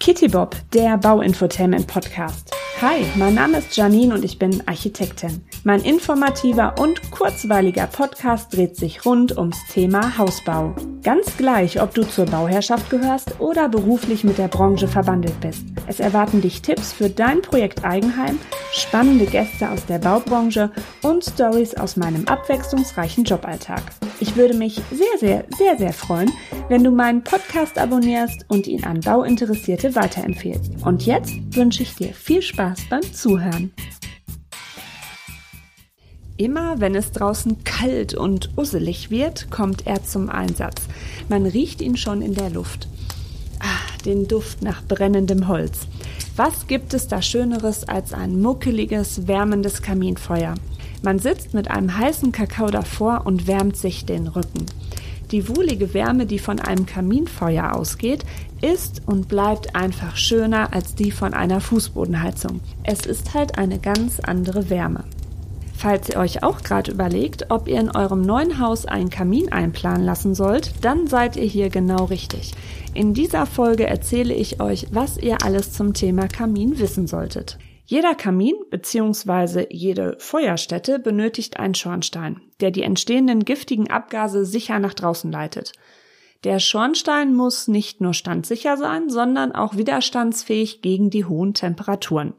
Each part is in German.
Kitty Bob, der Bauinfotainment Podcast. Hi, mein Name ist Janine und ich bin Architektin. Mein informativer und kurzweiliger Podcast dreht sich rund ums Thema Hausbau. Ganz gleich, ob du zur Bauherrschaft gehörst oder beruflich mit der Branche verbandelt bist. Es erwarten dich Tipps für dein Projekt Eigenheim, spannende Gäste aus der Baubranche und Stories aus meinem abwechslungsreichen Joballtag. Ich würde mich sehr, sehr, sehr, sehr freuen, wenn du meinen Podcast abonnierst und ihn an Bauinteressierte weiterempfehlst. Und jetzt wünsche ich dir viel Spaß beim Zuhören. Immer wenn es draußen kalt und usselig wird, kommt er zum Einsatz. Man riecht ihn schon in der Luft. Ah, den Duft nach brennendem Holz. Was gibt es da Schöneres als ein muckeliges, wärmendes Kaminfeuer? Man sitzt mit einem heißen Kakao davor und wärmt sich den Rücken. Die wohlige Wärme, die von einem Kaminfeuer ausgeht, ist und bleibt einfach schöner als die von einer Fußbodenheizung. Es ist halt eine ganz andere Wärme. Falls ihr euch auch gerade überlegt, ob ihr in eurem neuen Haus einen Kamin einplanen lassen sollt, dann seid ihr hier genau richtig. In dieser Folge erzähle ich euch, was ihr alles zum Thema Kamin wissen solltet. Jeder Kamin bzw. jede Feuerstätte benötigt einen Schornstein, der die entstehenden giftigen Abgase sicher nach draußen leitet. Der Schornstein muss nicht nur standsicher sein, sondern auch widerstandsfähig gegen die hohen Temperaturen.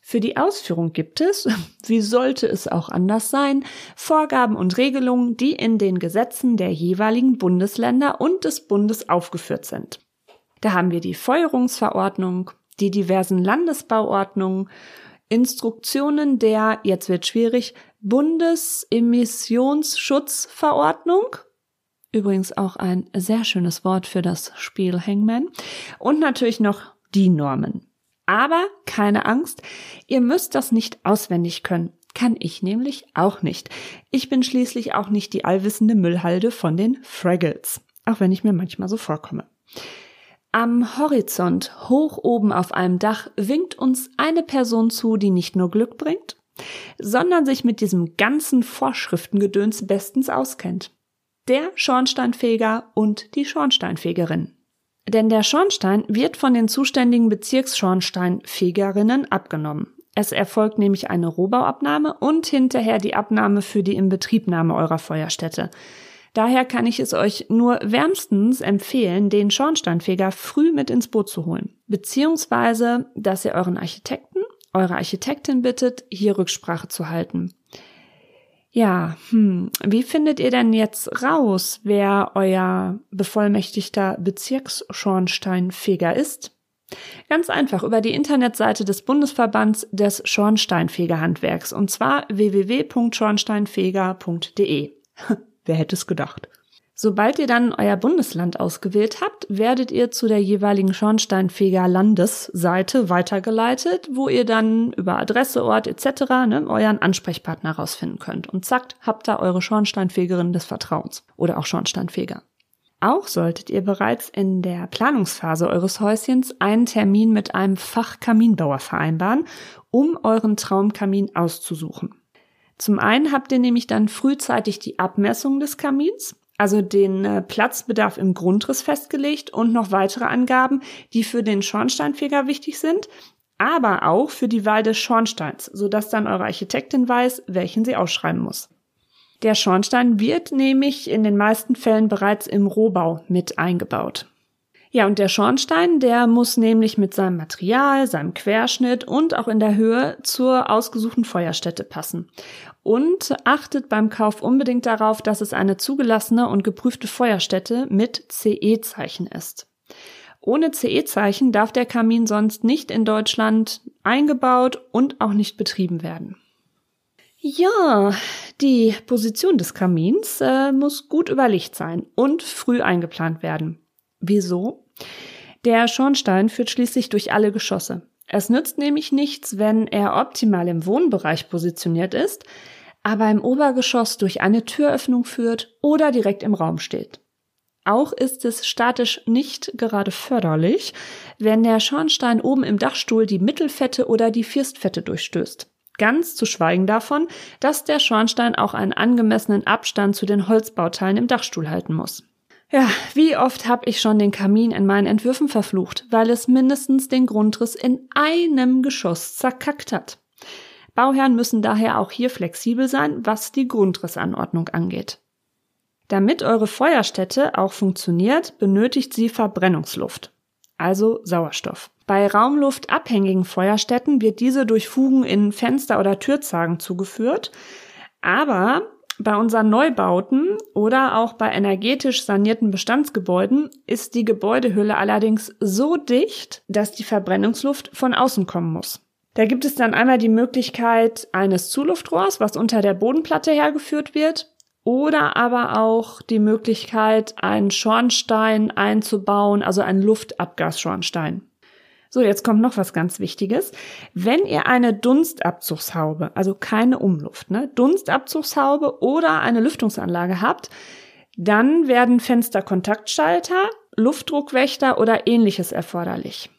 Für die Ausführung gibt es, wie sollte es auch anders sein, Vorgaben und Regelungen, die in den Gesetzen der jeweiligen Bundesländer und des Bundes aufgeführt sind. Da haben wir die Feuerungsverordnung, die diversen Landesbauordnungen, Instruktionen der, jetzt wird schwierig, Bundesemissionsschutzverordnung, übrigens auch ein sehr schönes Wort für das Spiel Hangman, und natürlich noch die Normen. Aber keine Angst, ihr müsst das nicht auswendig können. Kann ich nämlich auch nicht. Ich bin schließlich auch nicht die allwissende Müllhalde von den Fraggles, auch wenn ich mir manchmal so vorkomme. Am Horizont, hoch oben auf einem Dach, winkt uns eine Person zu, die nicht nur Glück bringt, sondern sich mit diesem ganzen Vorschriftengedöns bestens auskennt. Der Schornsteinfeger und die Schornsteinfegerin. Denn der Schornstein wird von den zuständigen Bezirksschornsteinfegerinnen abgenommen. Es erfolgt nämlich eine Rohbauabnahme und hinterher die Abnahme für die Inbetriebnahme eurer Feuerstätte. Daher kann ich es euch nur wärmstens empfehlen, den Schornsteinfeger früh mit ins Boot zu holen. Beziehungsweise, dass ihr euren Architekten, eure Architektin bittet, hier Rücksprache zu halten. Ja, hm, wie findet ihr denn jetzt raus, wer euer bevollmächtigter Bezirksschornsteinfeger ist? Ganz einfach über die Internetseite des Bundesverbands des Schornsteinfegerhandwerks und zwar www.schornsteinfeger.de. Wer hätte es gedacht? Sobald ihr dann euer Bundesland ausgewählt habt, werdet ihr zu der jeweiligen Schornsteinfeger Landesseite weitergeleitet, wo ihr dann über Adresse, Ort etc. Ne, euren Ansprechpartner rausfinden könnt. Und zack, habt da eure Schornsteinfegerin des Vertrauens oder auch Schornsteinfeger. Auch solltet ihr bereits in der Planungsphase eures Häuschens einen Termin mit einem Fachkaminbauer vereinbaren, um euren Traumkamin auszusuchen. Zum einen habt ihr nämlich dann frühzeitig die Abmessung des Kamins, also den äh, Platzbedarf im Grundriss festgelegt und noch weitere Angaben, die für den Schornsteinfeger wichtig sind, aber auch für die Wahl des Schornsteins, sodass dann eure Architektin weiß, welchen sie ausschreiben muss. Der Schornstein wird nämlich in den meisten Fällen bereits im Rohbau mit eingebaut. Ja, und der Schornstein, der muss nämlich mit seinem Material, seinem Querschnitt und auch in der Höhe zur ausgesuchten Feuerstätte passen. Und achtet beim Kauf unbedingt darauf, dass es eine zugelassene und geprüfte Feuerstätte mit CE-Zeichen ist. Ohne CE-Zeichen darf der Kamin sonst nicht in Deutschland eingebaut und auch nicht betrieben werden. Ja, die Position des Kamins äh, muss gut überlegt sein und früh eingeplant werden. Wieso? Der Schornstein führt schließlich durch alle Geschosse. Es nützt nämlich nichts, wenn er optimal im Wohnbereich positioniert ist, aber im Obergeschoss durch eine Türöffnung führt oder direkt im Raum steht. Auch ist es statisch nicht gerade förderlich, wenn der Schornstein oben im Dachstuhl die Mittelfette oder die Firstfette durchstößt. Ganz zu schweigen davon, dass der Schornstein auch einen angemessenen Abstand zu den Holzbauteilen im Dachstuhl halten muss. Ja, wie oft habe ich schon den Kamin in meinen Entwürfen verflucht, weil es mindestens den Grundriss in einem Geschoss zerkackt hat. Bauherren müssen daher auch hier flexibel sein, was die Grundrissanordnung angeht. Damit eure Feuerstätte auch funktioniert, benötigt sie Verbrennungsluft, also Sauerstoff. Bei raumluftabhängigen Feuerstätten wird diese durch Fugen in Fenster oder Türzagen zugeführt, aber bei unseren Neubauten oder auch bei energetisch sanierten Bestandsgebäuden ist die Gebäudehülle allerdings so dicht, dass die Verbrennungsluft von außen kommen muss. Da gibt es dann einmal die Möglichkeit eines Zuluftrohrs, was unter der Bodenplatte hergeführt wird, oder aber auch die Möglichkeit, einen Schornstein einzubauen, also einen Luftabgasschornstein. So, jetzt kommt noch was ganz Wichtiges. Wenn ihr eine Dunstabzugshaube, also keine Umluft, ne, Dunstabzugshaube oder eine Lüftungsanlage habt, dann werden Fensterkontaktschalter, Luftdruckwächter oder ähnliches erforderlich.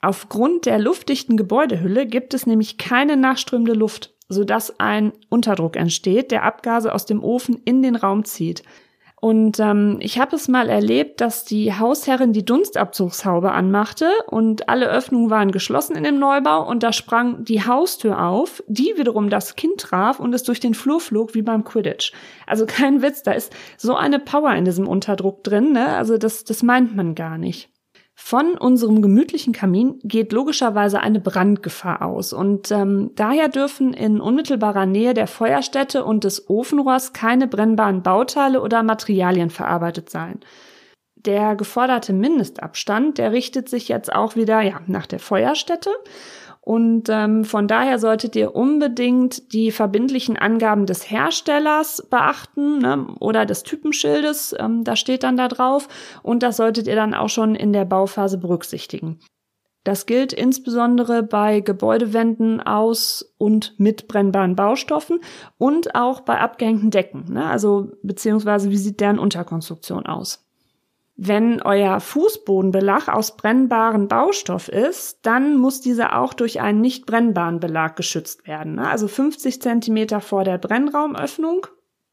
Aufgrund der luftdichten Gebäudehülle gibt es nämlich keine nachströmende Luft, sodass ein Unterdruck entsteht, der Abgase aus dem Ofen in den Raum zieht. Und ähm, ich habe es mal erlebt, dass die Hausherrin die Dunstabzugshaube anmachte und alle Öffnungen waren geschlossen in dem Neubau und da sprang die Haustür auf, die wiederum das Kind traf und es durch den Flur flog wie beim Quidditch. Also kein Witz, da ist so eine Power in diesem Unterdruck drin, ne? Also das, das meint man gar nicht. Von unserem gemütlichen Kamin geht logischerweise eine Brandgefahr aus und ähm, daher dürfen in unmittelbarer Nähe der Feuerstätte und des Ofenrohrs keine brennbaren Bauteile oder Materialien verarbeitet sein. Der geforderte Mindestabstand, der richtet sich jetzt auch wieder ja, nach der Feuerstätte und ähm, von daher solltet ihr unbedingt die verbindlichen Angaben des Herstellers beachten ne, oder des Typenschildes, ähm, da steht dann da drauf. Und das solltet ihr dann auch schon in der Bauphase berücksichtigen. Das gilt insbesondere bei Gebäudewänden aus und mit brennbaren Baustoffen und auch bei abgehängten Decken. Ne? Also beziehungsweise wie sieht deren Unterkonstruktion aus? Wenn euer Fußbodenbelag aus brennbaren Baustoff ist, dann muss dieser auch durch einen nicht brennbaren Belag geschützt werden. Ne? Also 50 Zentimeter vor der Brennraumöffnung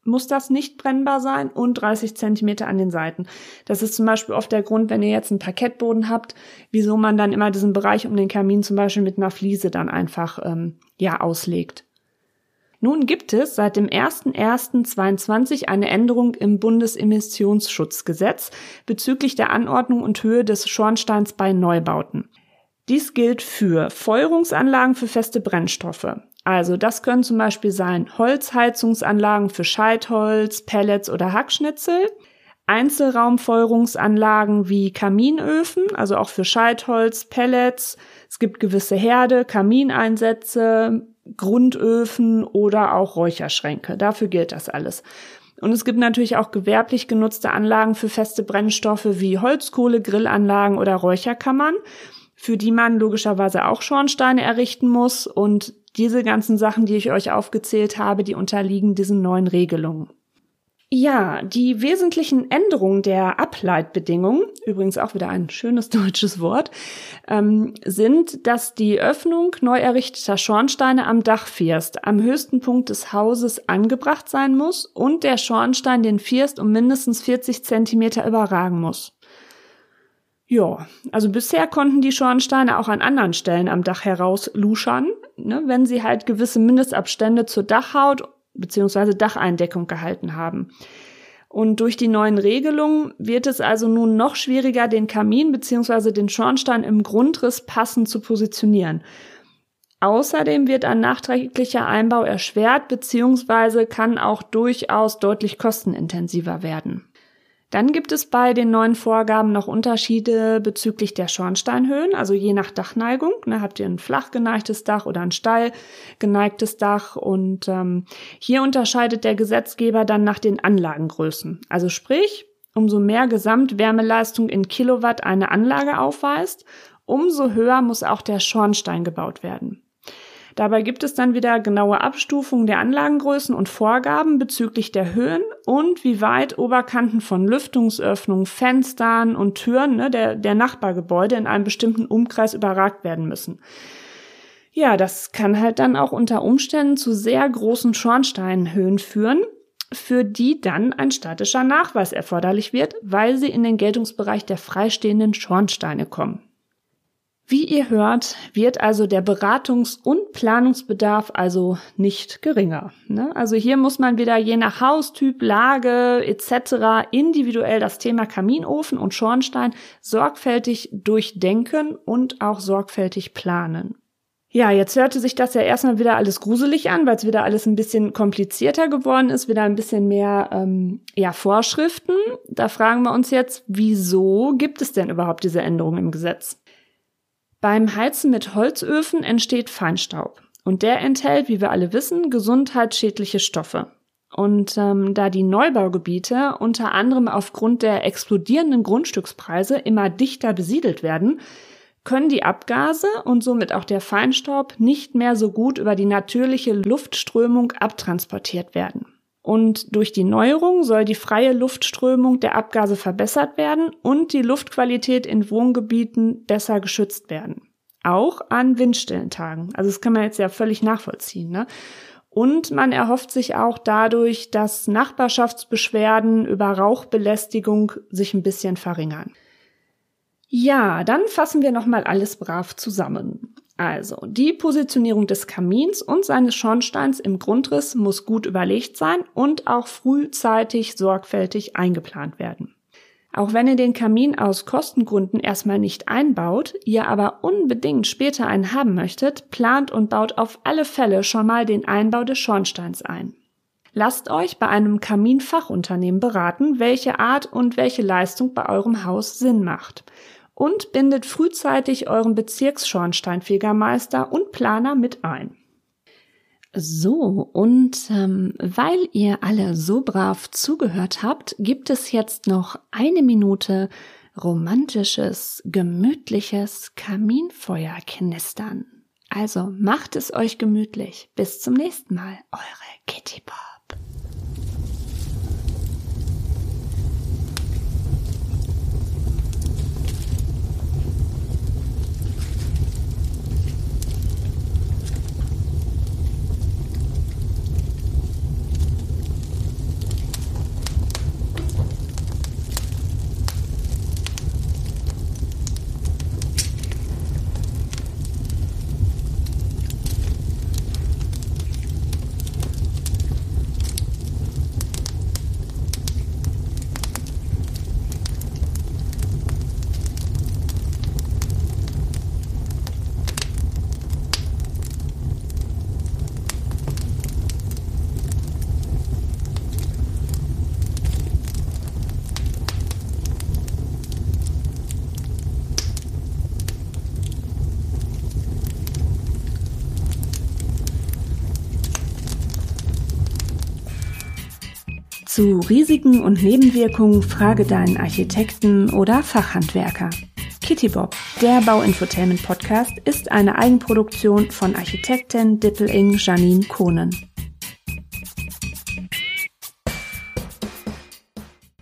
muss das nicht brennbar sein und 30 Zentimeter an den Seiten. Das ist zum Beispiel oft der Grund, wenn ihr jetzt einen Parkettboden habt, wieso man dann immer diesen Bereich um den Kamin zum Beispiel mit einer Fliese dann einfach ähm, ja auslegt. Nun gibt es seit dem 01.01.22 eine Änderung im Bundesemissionsschutzgesetz bezüglich der Anordnung und Höhe des Schornsteins bei Neubauten. Dies gilt für Feuerungsanlagen für feste Brennstoffe. Also das können zum Beispiel sein Holzheizungsanlagen für Scheitholz, Pellets oder Hackschnitzel, Einzelraumfeuerungsanlagen wie Kaminöfen, also auch für Scheitholz, Pellets. Es gibt gewisse Herde, Kamineinsätze, Grundöfen oder auch Räucherschränke. Dafür gilt das alles. Und es gibt natürlich auch gewerblich genutzte Anlagen für feste Brennstoffe wie Holzkohle, Grillanlagen oder Räucherkammern, für die man logischerweise auch Schornsteine errichten muss. Und diese ganzen Sachen, die ich euch aufgezählt habe, die unterliegen diesen neuen Regelungen. Ja, die wesentlichen Änderungen der Ableitbedingungen, übrigens auch wieder ein schönes deutsches Wort, ähm, sind, dass die Öffnung neu errichteter Schornsteine am Dachfirst am höchsten Punkt des Hauses angebracht sein muss und der Schornstein den First um mindestens 40 Zentimeter überragen muss. Ja, also bisher konnten die Schornsteine auch an anderen Stellen am Dach heraus luschern, ne, wenn sie halt gewisse Mindestabstände zur Dachhaut beziehungsweise Dacheindeckung gehalten haben. Und durch die neuen Regelungen wird es also nun noch schwieriger, den Kamin beziehungsweise den Schornstein im Grundriss passend zu positionieren. Außerdem wird ein nachträglicher Einbau erschwert beziehungsweise kann auch durchaus deutlich kostenintensiver werden. Dann gibt es bei den neuen Vorgaben noch Unterschiede bezüglich der Schornsteinhöhen, also je nach Dachneigung. Ne, habt ihr ein flach geneigtes Dach oder ein steil geneigtes Dach? Und ähm, hier unterscheidet der Gesetzgeber dann nach den Anlagengrößen. Also sprich, umso mehr Gesamtwärmeleistung in Kilowatt eine Anlage aufweist, umso höher muss auch der Schornstein gebaut werden. Dabei gibt es dann wieder genaue Abstufungen der Anlagengrößen und Vorgaben bezüglich der Höhen und wie weit Oberkanten von Lüftungsöffnungen, Fenstern und Türen ne, der, der Nachbargebäude in einem bestimmten Umkreis überragt werden müssen. Ja, das kann halt dann auch unter Umständen zu sehr großen Schornsteinhöhen führen. für die dann ein statischer Nachweis erforderlich wird, weil sie in den Geltungsbereich der freistehenden Schornsteine kommen. Wie ihr hört, wird also der Beratungs- und Planungsbedarf also nicht geringer. Ne? Also hier muss man wieder je nach Haustyp, Lage etc. individuell das Thema Kaminofen und Schornstein sorgfältig durchdenken und auch sorgfältig planen. Ja, jetzt hörte sich das ja erstmal wieder alles gruselig an, weil es wieder alles ein bisschen komplizierter geworden ist, wieder ein bisschen mehr ähm, ja, Vorschriften. Da fragen wir uns jetzt, wieso gibt es denn überhaupt diese Änderungen im Gesetz? Beim Heizen mit Holzöfen entsteht Feinstaub. Und der enthält, wie wir alle wissen, gesundheitsschädliche Stoffe. Und ähm, da die Neubaugebiete unter anderem aufgrund der explodierenden Grundstückspreise immer dichter besiedelt werden, können die Abgase und somit auch der Feinstaub nicht mehr so gut über die natürliche Luftströmung abtransportiert werden. Und durch die Neuerung soll die freie Luftströmung der Abgase verbessert werden und die Luftqualität in Wohngebieten besser geschützt werden. Auch an windstillen Tagen. Also das kann man jetzt ja völlig nachvollziehen. Ne? Und man erhofft sich auch dadurch, dass Nachbarschaftsbeschwerden über Rauchbelästigung sich ein bisschen verringern. Ja, dann fassen wir nochmal alles brav zusammen. Also, die Positionierung des Kamins und seines Schornsteins im Grundriss muss gut überlegt sein und auch frühzeitig sorgfältig eingeplant werden. Auch wenn ihr den Kamin aus Kostengründen erstmal nicht einbaut, ihr aber unbedingt später einen haben möchtet, plant und baut auf alle Fälle schon mal den Einbau des Schornsteins ein. Lasst euch bei einem Kaminfachunternehmen beraten, welche Art und welche Leistung bei eurem Haus Sinn macht und bindet frühzeitig euren Bezirksschornsteinfegermeister und Planer mit ein. So, und ähm, weil ihr alle so brav zugehört habt, gibt es jetzt noch eine Minute romantisches, gemütliches Kaminfeuerknistern. Also macht es euch gemütlich. Bis zum nächsten Mal, eure Kitty Bob. Zu Risiken und Nebenwirkungen frage deinen Architekten oder Fachhandwerker. Kitty Bob, der Bauinfotainment Podcast, ist eine Eigenproduktion von Architektin Dippeling Janine Kohnen.